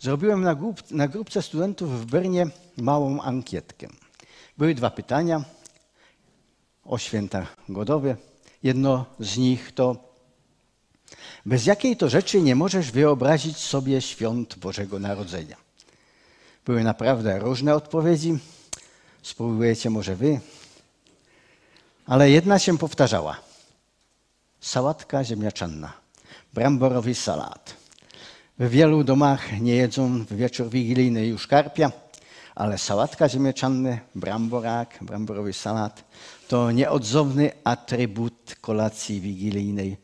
Zrobiłem na, grup, na grupce studentów w Bernie małą ankietkę. Były dwa pytania o święta godowe. Jedno z nich to bez jakiej to rzeczy nie możesz wyobrazić sobie świąt Bożego Narodzenia. Były naprawdę różne odpowiedzi. Spróbujecie może wy. Ale jedna się powtarzała. Sałatka ziemniaczanna, bramborowy salat. W wielu domach nie jedzą w wieczór wigilijny już karpia, ale sałatka ziemniaczanna, bramborak, bramborowy salat to nieodzowny atrybut kolacji wigilijnej.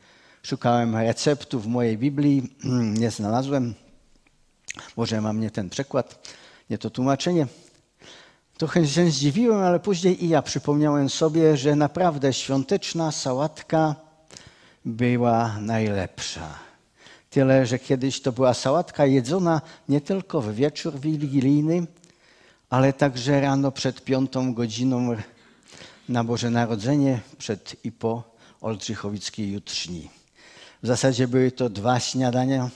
Szukałem receptu w mojej Biblii, nie znalazłem. Może mam nie ten przekład, nie to tłumaczenie. Trochę się zdziwiłem, ale później i ja przypomniałem sobie, że naprawdę świąteczna sałatka była najlepsza. Tyle, że kiedyś to była sałatka jedzona nie tylko w wieczór wigilijny, ale także rano przed piątą godziną na Boże Narodzenie, przed i po Oldrzychowickiej jutrzni. W zasadzie były to dwa śniadania,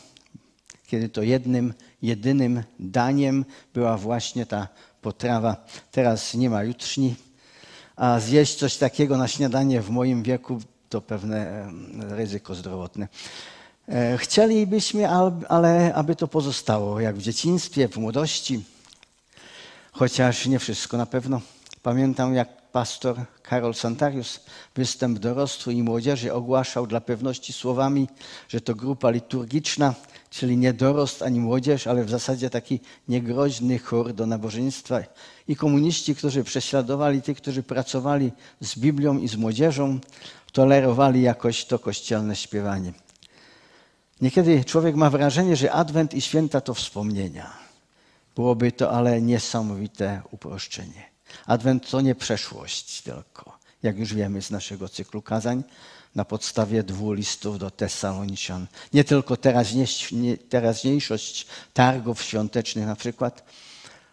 kiedy to jednym, jedynym daniem była właśnie ta potrawa. Teraz nie ma jutrzni, a zjeść coś takiego na śniadanie w moim wieku to pewne ryzyko zdrowotne. E, chcielibyśmy, ale aby to pozostało jak w dzieciństwie, w młodości, chociaż nie wszystko na pewno. Pamiętam, jak pastor Karol Santarius występ dorosłych i młodzieży ogłaszał dla pewności słowami, że to grupa liturgiczna, czyli nie dorost ani młodzież, ale w zasadzie taki niegroźny chór do nabożeństwa. I komuniści, którzy prześladowali tych, którzy pracowali z Biblią i z młodzieżą, tolerowali jakoś to kościelne śpiewanie. Niekiedy człowiek ma wrażenie, że Adwent i święta to wspomnienia. Byłoby to ale niesamowite uproszczenie. Adwent to nie przeszłość tylko, jak już wiemy z naszego cyklu kazań, na podstawie dwóch listów do Tesaloniczan. Nie tylko teraźniejszość targów świątecznych na przykład,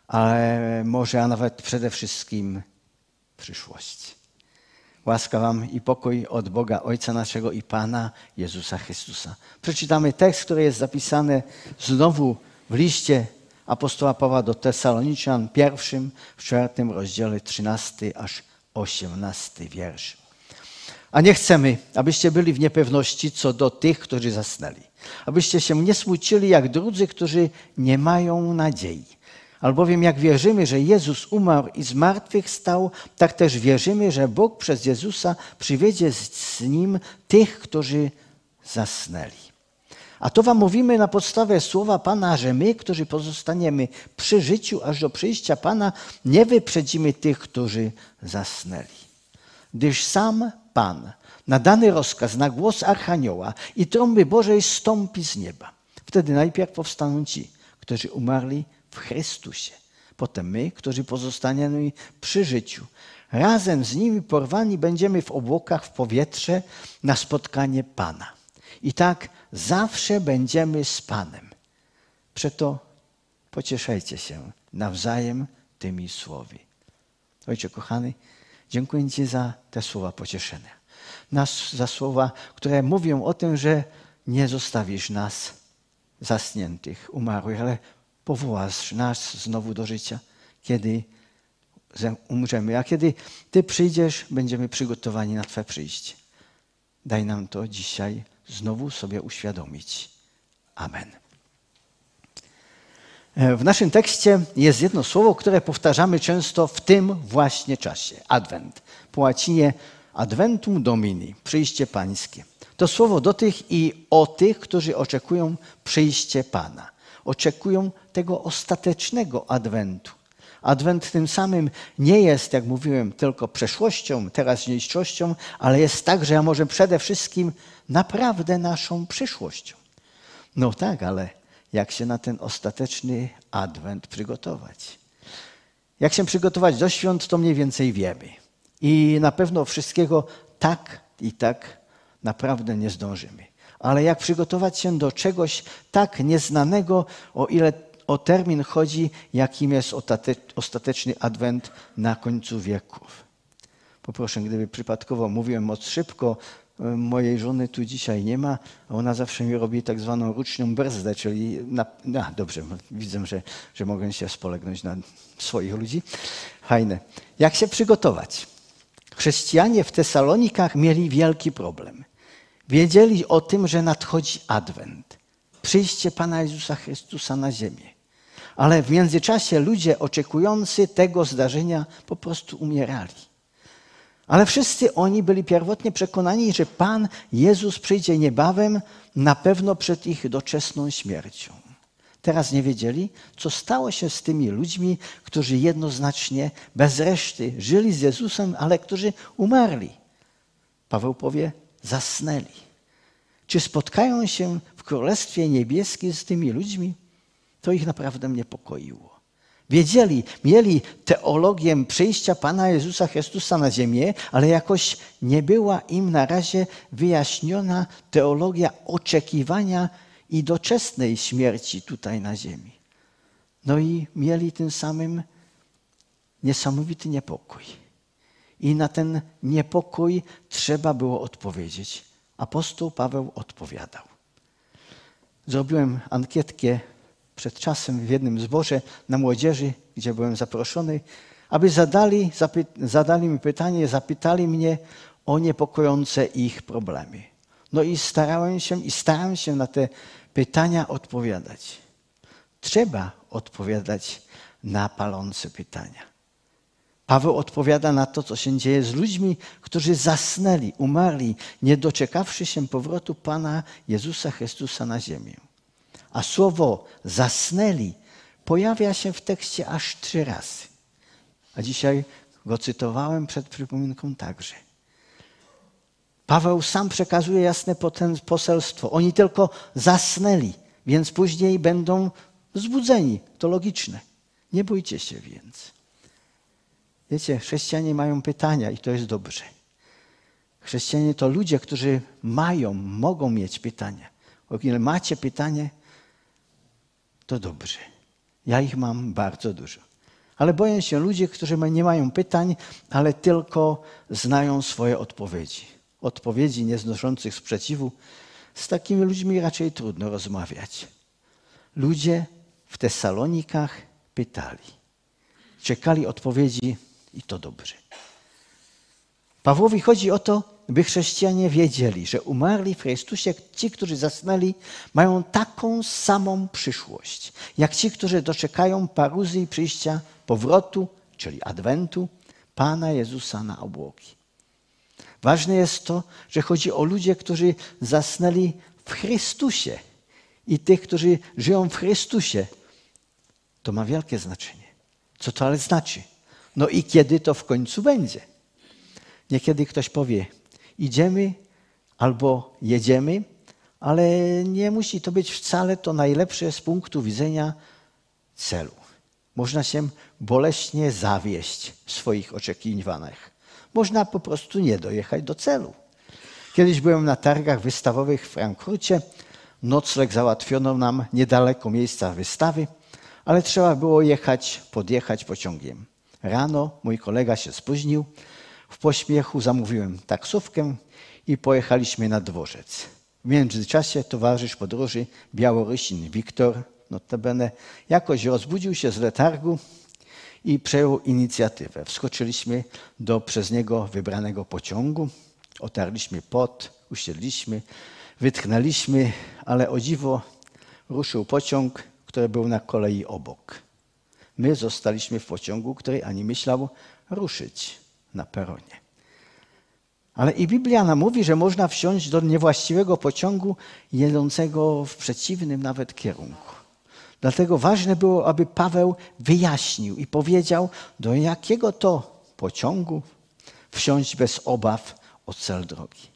ale może, a nawet przede wszystkim przyszłość. Łaska Wam i pokój od Boga Ojca naszego i Pana Jezusa Chrystusa. Przeczytamy tekst, który jest zapisany znowu w liście apostoła Pawła do Tesaloniczan, pierwszym, w czwartym rozdziale, 13 aż 18 wiersz. A nie chcemy, abyście byli w niepewności co do tych, którzy zasnęli. Abyście się nie smucili jak drudzy, którzy nie mają nadziei. Albowiem jak wierzymy, że Jezus umarł i z martwych stał, tak też wierzymy, że Bóg przez Jezusa przywiedzie z Nim tych, którzy zasnęli. A to wam mówimy na podstawie słowa Pana, że my, którzy pozostaniemy przy życiu aż do przyjścia Pana, nie wyprzedzimy tych, którzy zasnęli. Gdyż sam Pan na dany rozkaz, na głos Archanioła i trąby Bożej stąpi z nieba. Wtedy najpierw powstaną ci, którzy umarli w Chrystusie. Potem my, którzy pozostaniemy przy życiu, razem z nimi porwani będziemy w obłokach w powietrze na spotkanie Pana. I tak zawsze będziemy z Panem. Przeto pocieszajcie się nawzajem tymi słowy. Ojcze kochany, dziękuję Ci za te słowa pocieszenia. Nas za słowa, które mówią o tym, że nie zostawisz nas zasniętych, umarłych, ale powołasz nas znowu do życia, kiedy umrzemy. A kiedy Ty przyjdziesz, będziemy przygotowani na Twoje przyjście. Daj nam to dzisiaj znowu sobie uświadomić. Amen. E, w naszym tekście jest jedno słowo, które powtarzamy często w tym właśnie czasie Advent. Po łacinie Adventum Domini, przyjście Pańskie. To słowo do tych i o tych, którzy oczekują przyjście Pana. Oczekują tego ostatecznego Adwentu. Adwent tym samym nie jest, jak mówiłem, tylko przeszłością, teraźniejszością, ale jest także, a może przede wszystkim naprawdę naszą przyszłością. No tak, ale jak się na ten ostateczny adwent przygotować? Jak się przygotować do świąt, to mniej więcej wiemy. I na pewno wszystkiego tak i tak naprawdę nie zdążymy. Ale jak przygotować się do czegoś tak nieznanego, o ile o termin chodzi, jakim jest ostateczny adwent na końcu wieków? Poproszę, gdyby przypadkowo mówiłem moc szybko, mojej żony tu dzisiaj nie ma, a ona zawsze mi robi tak zwaną rucznią brzdę, czyli na, no, dobrze, widzę, że, że mogę się spolegnąć na swoich ludzi. Fajne. Jak się przygotować? Chrześcijanie w Tesalonikach mieli wielki problem. Wiedzieli o tym, że nadchodzi Adwent, przyjście Pana Jezusa Chrystusa na ziemię. Ale w międzyczasie ludzie oczekujący tego zdarzenia po prostu umierali. Ale wszyscy oni byli pierwotnie przekonani, że Pan Jezus przyjdzie niebawem, na pewno przed ich doczesną śmiercią. Teraz nie wiedzieli, co stało się z tymi ludźmi, którzy jednoznacznie, bez reszty żyli z Jezusem, ale którzy umarli. Paweł powie, zasnęli. Czy spotkają się w Królestwie Niebieskim z tymi ludźmi? To ich naprawdę niepokoiło. Wiedzieli, mieli teologię przyjścia Pana Jezusa Chrystusa na ziemię, ale jakoś nie była im na razie wyjaśniona teologia oczekiwania i doczesnej śmierci tutaj na ziemi. No i mieli tym samym niesamowity niepokój. I na ten niepokój trzeba było odpowiedzieć. Apostoł Paweł odpowiadał. Zrobiłem ankietkę przed czasem w jednym zborze na młodzieży, gdzie byłem zaproszony, aby zadali, zadali mi pytanie, zapytali mnie o niepokojące ich problemy. No i starałem się i staram się na te pytania odpowiadać. Trzeba odpowiadać na palące pytania. Paweł odpowiada na to, co się dzieje z ludźmi, którzy zasnęli, umarli, nie doczekawszy się powrotu Pana Jezusa Chrystusa na ziemię. A słowo zasnęli pojawia się w tekście aż trzy razy. A dzisiaj go cytowałem przed przypominką także. Paweł sam przekazuje jasne poselstwo. Oni tylko zasnęli, więc później będą zbudzeni. To logiczne. Nie bójcie się więc. Wiecie, chrześcijanie mają pytania i to jest dobrze. Chrześcijanie to ludzie, którzy mają, mogą mieć pytania. O ile macie pytanie, to dobrze. Ja ich mam bardzo dużo. Ale boję się ludzi, którzy nie mają pytań, ale tylko znają swoje odpowiedzi. Odpowiedzi nieznoszących sprzeciwu. Z takimi ludźmi raczej trudno rozmawiać. Ludzie w Tesalonikach pytali. Czekali odpowiedzi i to dobrze. Pawłowi chodzi o to, by chrześcijanie wiedzieli, że umarli w Chrystusie, ci, którzy zasnęli, mają taką samą przyszłość, jak ci, którzy doczekają paruzji przyjścia powrotu, czyli adwentu, Pana Jezusa na obłoki. Ważne jest to, że chodzi o ludzi, którzy zasnęli w Chrystusie i tych, którzy żyją w Chrystusie. To ma wielkie znaczenie. Co to ale znaczy? No i kiedy to w końcu będzie? Niekiedy ktoś powie, idziemy albo jedziemy, ale nie musi to być wcale to najlepsze z punktu widzenia celu. Można się boleśnie zawieść w swoich oczekiwaniach. Można po prostu nie dojechać do celu. Kiedyś byłem na targach wystawowych w Frankfurcie. Nocleg załatwiono nam niedaleko miejsca wystawy, ale trzeba było jechać, podjechać pociągiem. Rano mój kolega się spóźnił. W pośpiechu zamówiłem taksówkę i pojechaliśmy na dworzec. W międzyczasie towarzysz podróży Białorysin Wiktor, notabene, jakoś rozbudził się z letargu i przejął inicjatywę. Wskoczyliśmy do przez niego wybranego pociągu, otarliśmy pot, usiedliśmy, wytchnęliśmy, ale o dziwo ruszył pociąg, który był na kolei obok. My zostaliśmy w pociągu, który ani myślał ruszyć na peronie. Ale i Biblia nam mówi, że można wsiąść do niewłaściwego pociągu jedącego w przeciwnym nawet kierunku. Dlatego ważne było, aby Paweł wyjaśnił i powiedział, do jakiego to pociągu wsiąść bez obaw o cel drogi.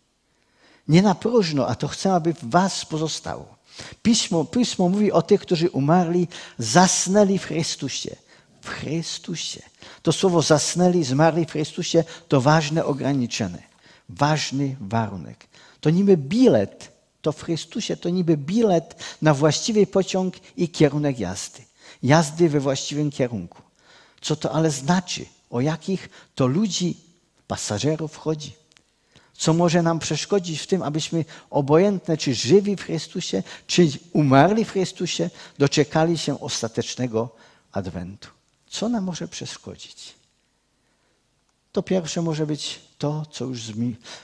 Nie na próżno, a to chcę, aby w was pozostało. Pismo, Pismo mówi o tych, którzy umarli, zasnęli w Chrystusie. W Chrystusie. To słowo zasnęli, zmarli w Chrystusie to ważne ograniczenie, ważny warunek. To niby bilet, to w Chrystusie to niby bilet na właściwy pociąg i kierunek jazdy. Jazdy we właściwym kierunku. Co to ale znaczy? O jakich to ludzi, pasażerów chodzi? Co może nam przeszkodzić w tym, abyśmy obojętne, czy żywi w Chrystusie, czy umarli w Chrystusie, doczekali się ostatecznego adwentu. Co nam może przeszkodzić? To pierwsze może być to, co już,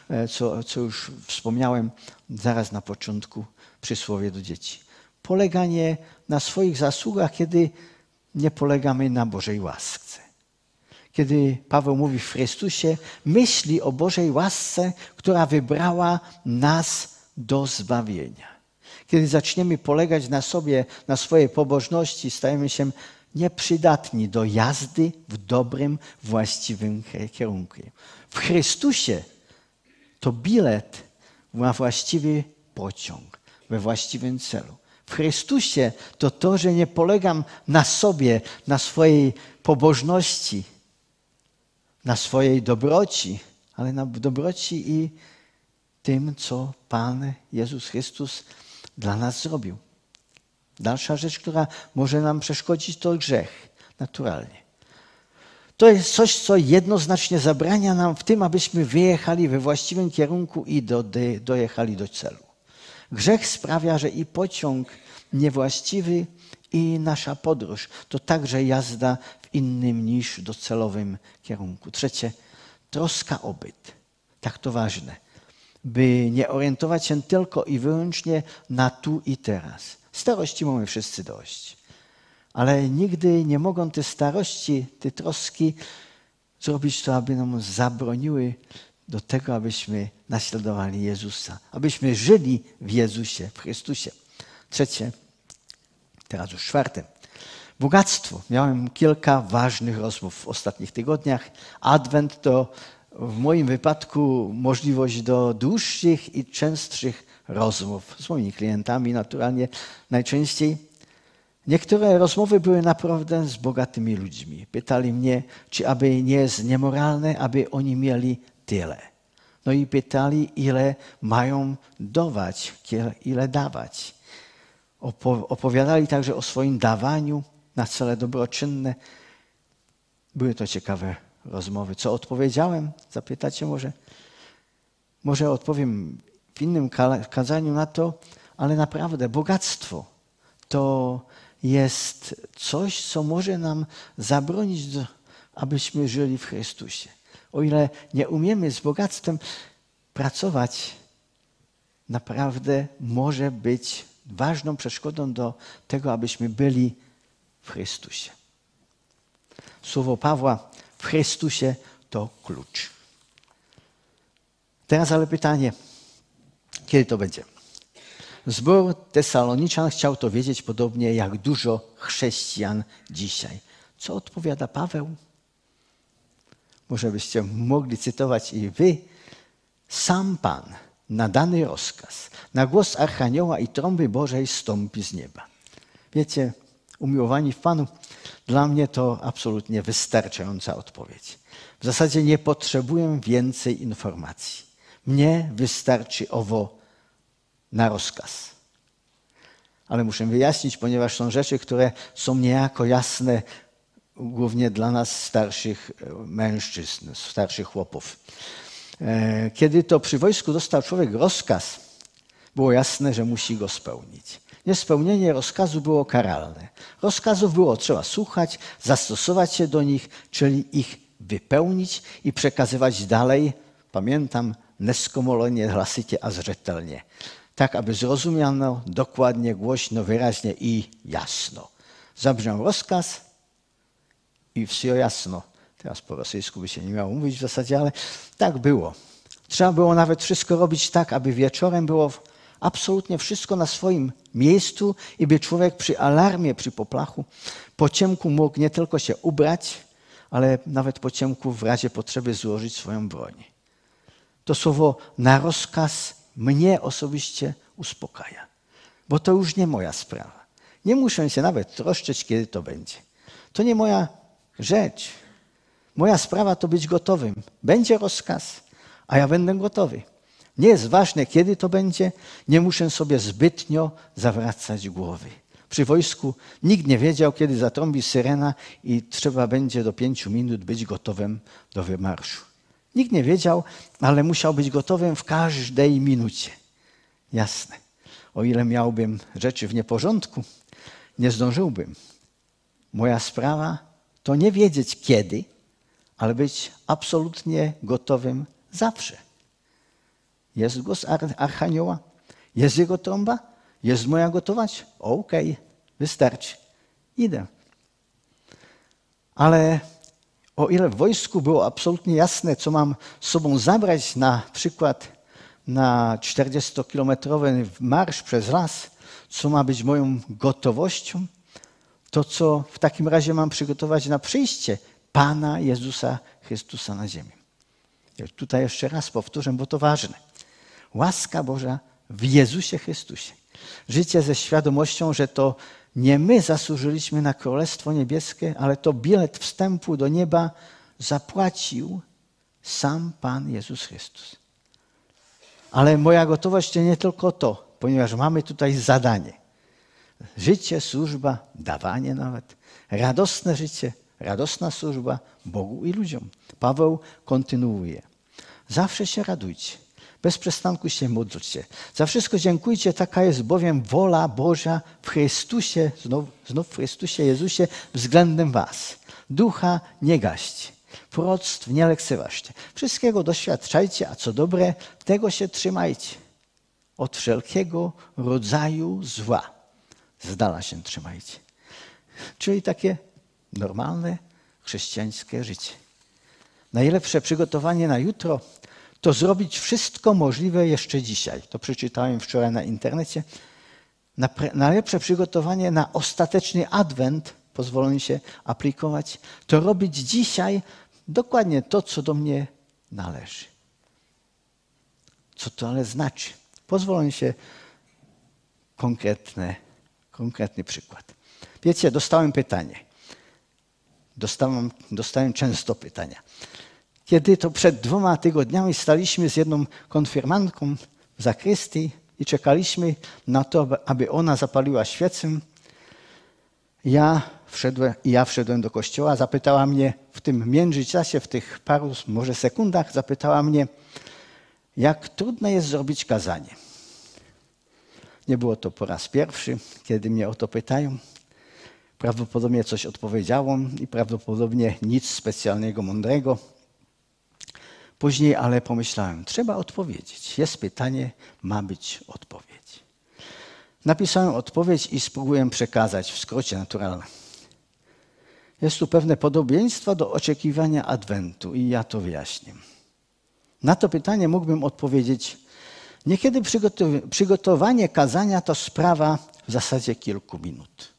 e, co, co już wspomniałem zaraz na początku przysłowie do dzieci. Poleganie na swoich zasługach, kiedy nie polegamy na Bożej łasce. Kiedy Paweł mówi w Chrystusie, myśli o Bożej łasce, która wybrała nas do zbawienia. Kiedy zaczniemy polegać na sobie, na swojej pobożności, stajemy się nieprzydatni do jazdy w dobrym, właściwym kierunku. W Chrystusie to bilet na właściwy pociąg, we właściwym celu. W Chrystusie to to, że nie polegam na sobie, na swojej pobożności, na swojej dobroci, ale na dobroci i tym, co Pan Jezus Chrystus dla nas zrobił. Dalsza rzecz, która może nam przeszkodzić, to grzech, naturalnie. To jest coś, co jednoznacznie zabrania nam w tym, abyśmy wyjechali we właściwym kierunku i do, dojechali do celu. Grzech sprawia, że i pociąg niewłaściwy, i nasza podróż to także jazda w innym niż docelowym kierunku. Trzecie, troska o byt. Tak to ważne, by nie orientować się tylko i wyłącznie na tu i teraz. Starości mamy wszyscy dość. Ale nigdy nie mogą te starości, te troski zrobić to, aby nam zabroniły do tego, abyśmy naśladowali Jezusa, abyśmy żyli w Jezusie, w Chrystusie. Trzecie, teraz już czwarte. Bogactwo. Miałem kilka ważnych rozmów w ostatnich tygodniach. Adwent to w moim wypadku możliwość do dłuższych i częstszych rozmów z moimi klientami, naturalnie najczęściej. Niektóre rozmowy były naprawdę z bogatymi ludźmi. Pytali mnie, czy aby nie jest niemoralne, aby oni mieli tyle. No i pytali, ile mają dawać, ile dawać. Opowiadali także o swoim dawaniu na cele dobroczynne. Były to ciekawe rozmowy. Co odpowiedziałem? Zapytacie może? Może odpowiem w innym kazaniu na to, ale naprawdę bogactwo to jest coś, co może nam zabronić, abyśmy żyli w Chrystusie. O ile nie umiemy z bogactwem pracować, naprawdę może być ważną przeszkodą do tego, abyśmy byli w Chrystusie. Słowo Pawła w Chrystusie to klucz. Teraz ale pytanie, kiedy to będzie? Zbór Tesaloniczan chciał to wiedzieć podobnie jak dużo chrześcijan dzisiaj. Co odpowiada Paweł? Może byście mogli cytować i wy. Sam Pan na dany rozkaz, na głos Archanioła i trąby Bożej stąpi z nieba. Wiecie, umiłowani w Panu, dla mnie to absolutnie wystarczająca odpowiedź. W zasadzie nie potrzebuję więcej informacji. Mnie wystarczy owo na rozkaz. Ale muszę wyjaśnić, ponieważ są rzeczy, które są niejako jasne, głównie dla nas starszych mężczyzn, starszych chłopów. E, kiedy to przy wojsku dostał człowiek rozkaz, było jasne, że musi go spełnić. Niespełnienie rozkazu było karalne. Rozkazów było trzeba słuchać, zastosować się do nich, czyli ich wypełnić i przekazywać dalej. Pamiętam, neskomolenie, hlasycie a zrzetelnie. Tak, aby zrozumiano dokładnie, głośno, wyraźnie i jasno. Zabrzmiał rozkaz i wszystko jasno. Teraz po rosyjsku by się nie miało mówić w zasadzie, ale tak było. Trzeba było nawet wszystko robić tak, aby wieczorem było absolutnie wszystko na swoim miejscu i by człowiek przy alarmie, przy poplachu, po ciemku mógł nie tylko się ubrać, ale nawet po ciemku w razie potrzeby złożyć swoją broń. To słowo na rozkaz mnie osobiście uspokaja, bo to już nie moja sprawa. Nie muszę się nawet troszczyć, kiedy to będzie. To nie moja rzecz. Moja sprawa to być gotowym. Będzie rozkaz, a ja będę gotowy. Nie jest ważne, kiedy to będzie, nie muszę sobie zbytnio zawracać głowy. Przy wojsku nikt nie wiedział, kiedy zatrąbi syrena i trzeba będzie do pięciu minut być gotowym do wymarszu. Nikt nie wiedział, ale musiał być gotowym w każdej minucie. Jasne. O ile miałbym rzeczy w nieporządku, nie zdążyłbym. Moja sprawa to nie wiedzieć kiedy, ale być absolutnie gotowym zawsze. Jest głos Archanioła, jest jego trąba, jest moja gotować? Okej, okay, wystarczy. Idę. Ale o ile w wojsku było absolutnie jasne, co mam z sobą zabrać, na przykład na 40-kilometrowy marsz przez las, co ma być moją gotowością, to co w takim razie mam przygotować na przyjście Pana Jezusa Chrystusa na ziemię. Tutaj jeszcze raz powtórzę, bo to ważne. Łaska Boża w Jezusie Chrystusie. Życie ze świadomością, że to nie my zasłużyliśmy na Królestwo Niebieskie, ale to bilet wstępu do nieba zapłacił sam Pan Jezus Chrystus. Ale moja gotowość to nie tylko to, ponieważ mamy tutaj zadanie. Życie, służba, dawanie nawet. Radosne życie, radosna służba Bogu i ludziom. Paweł kontynuuje. Zawsze się radujcie. Bez przestanku się módlcie. Za wszystko dziękujcie, taka jest bowiem wola Boża w Chrystusie, znów, znów w Chrystusie Jezusie względem was. Ducha nie gaście. Proroctw nie lekceważcie. Wszystkiego doświadczajcie, a co dobre, tego się trzymajcie. Od wszelkiego rodzaju zła. Z dala się trzymajcie. Czyli takie normalne chrześcijańskie życie. Najlepsze przygotowanie na jutro to zrobić wszystko możliwe jeszcze dzisiaj. To przeczytałem wczoraj na internecie. Najlepsze przygotowanie na ostateczny adwent, pozwolę się aplikować, to robić dzisiaj dokładnie to, co do mnie należy. Co to ale znaczy? Pozwolę się konkretne, konkretny przykład. Wiecie, dostałem pytanie. Dostałem, dostałem często pytania. Kiedy to przed dwoma tygodniami staliśmy z jedną konfirmantką w zakrystii i czekaliśmy na to, aby ona zapaliła świecę, ja wszedłem, ja wszedłem do kościoła, zapytała mnie w tym międzyczasie, w tych paru może sekundach, zapytała mnie, jak trudno jest zrobić kazanie. Nie było to po raz pierwszy, kiedy mnie o to pytają. Prawdopodobnie coś odpowiedziałam i prawdopodobnie nic specjalnego, mądrego. Później ale pomyślałem, trzeba odpowiedzieć. Jest pytanie, ma być odpowiedź. Napisałem odpowiedź i spróbuję przekazać w skrócie naturalnym. Jest tu pewne podobieństwo do oczekiwania Adwentu i ja to wyjaśnię. Na to pytanie mógłbym odpowiedzieć, niekiedy przygotowanie kazania to sprawa w zasadzie kilku minut.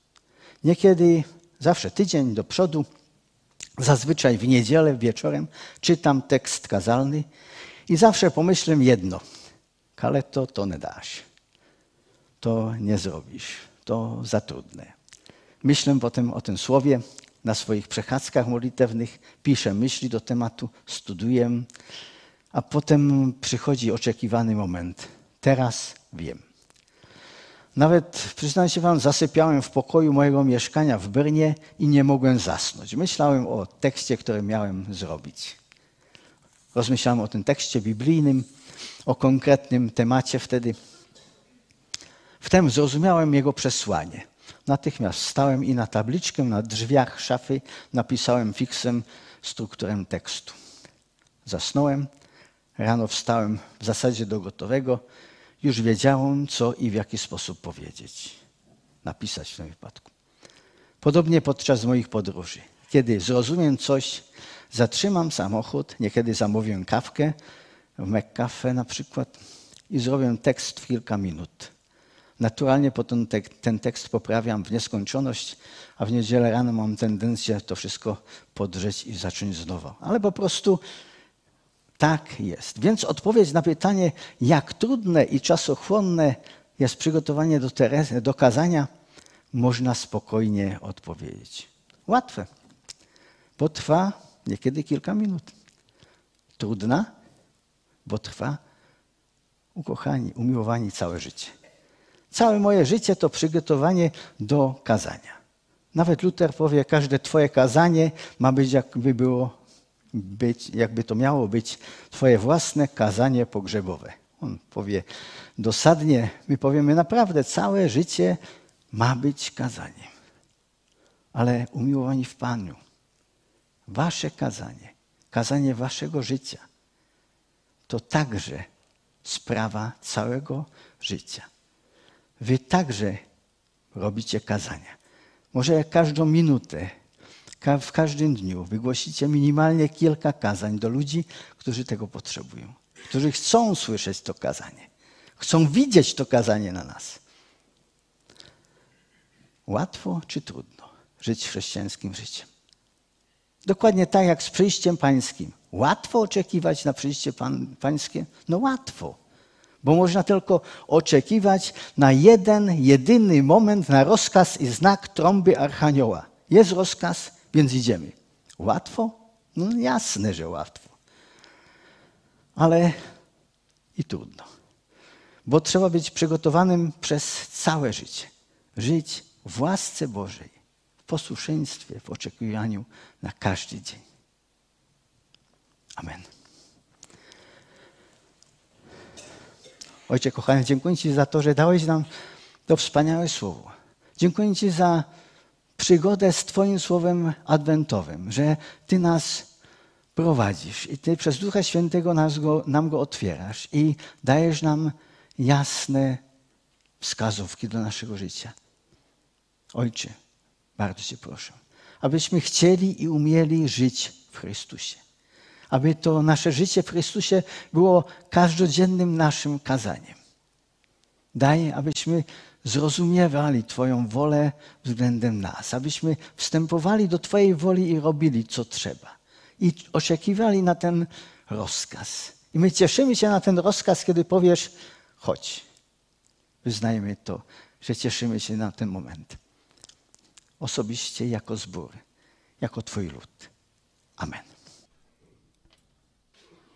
Niekiedy, zawsze tydzień do przodu, Zazwyczaj w niedzielę wieczorem czytam tekst kazalny i zawsze pomyślę jedno. Kaleto, to nie dasz. To nie zrobisz. To za trudne. Myślę potem o tym słowie na swoich przechadzkach modlitewnych, piszę myśli do tematu, studiuję, a potem przychodzi oczekiwany moment. Teraz wiem. Nawet, przyznaję się wam, zasypiałem w pokoju mojego mieszkania w Brnie i nie mogłem zasnąć. Myślałem o tekście, który miałem zrobić. Rozmyślałem o tym tekście biblijnym, o konkretnym temacie wtedy. Wtem zrozumiałem jego przesłanie. Natychmiast stałem i na tabliczkę na drzwiach szafy napisałem fiksem strukturę tekstu. Zasnąłem, rano wstałem w zasadzie do gotowego już wiedziałem, co i w jaki sposób powiedzieć, napisać w tym wypadku. Podobnie podczas moich podróży. Kiedy zrozumiem coś, zatrzymam samochód, niekiedy zamówię kawkę w McCafe na przykład i zrobię tekst w kilka minut. Naturalnie potem te, ten tekst poprawiam w nieskończoność, a w niedzielę rano mam tendencję to wszystko podrzeć i zacząć znowu. Ale po prostu tak jest. Więc odpowiedź na pytanie, jak trudne i czasochłonne jest przygotowanie do, Terezy, do kazania, można spokojnie odpowiedzieć. Łatwe, bo trwa niekiedy kilka minut. Trudna, bo trwa ukochani, umiłowani całe życie. Całe moje życie to przygotowanie do kazania. Nawet Luther powie, każde Twoje kazanie ma być jakby było być, jakby to miało być Twoje własne kazanie pogrzebowe. On powie dosadnie, my powiemy naprawdę, całe życie ma być kazaniem. Ale umiłowani w Panu, Wasze kazanie, kazanie Waszego życia, to także sprawa całego życia. Wy także robicie kazania. Może każdą minutę, w każdym dniu wygłosicie minimalnie kilka kazań do ludzi, którzy tego potrzebują, którzy chcą słyszeć to kazanie, chcą widzieć to kazanie na nas. Łatwo czy trudno żyć chrześcijańskim życiem? Dokładnie tak jak z przyjściem pańskim. Łatwo oczekiwać na przyjście pan, pańskie? No łatwo, bo można tylko oczekiwać na jeden, jedyny moment, na rozkaz i znak trąby Archanioła. Jest rozkaz, więc idziemy. Łatwo? No jasne, że łatwo. Ale i trudno. Bo trzeba być przygotowanym przez całe życie. Żyć w łasce Bożej, w posłuszeństwie, w oczekiwaniu na każdy dzień. Amen. Ojcze kochany, dziękuję Ci za to, że dałeś nam to wspaniałe słowo. Dziękuję Ci za przygodę z Twoim słowem adwentowym, że Ty nas prowadzisz i Ty przez Ducha Świętego nas go, nam go otwierasz i dajesz nam jasne wskazówki do naszego życia. Ojcze, bardzo Cię proszę, abyśmy chcieli i umieli żyć w Chrystusie. Aby to nasze życie w Chrystusie było każdodziennym naszym kazaniem. Daj, abyśmy zrozumiewali Twoją wolę względem nas, abyśmy wstępowali do Twojej woli i robili, co trzeba. I oczekiwali na ten rozkaz. I my cieszymy się na ten rozkaz, kiedy powiesz, chodź. Wyznajmy to, że cieszymy się na ten moment. Osobiście jako zbór, jako Twój lud. Amen.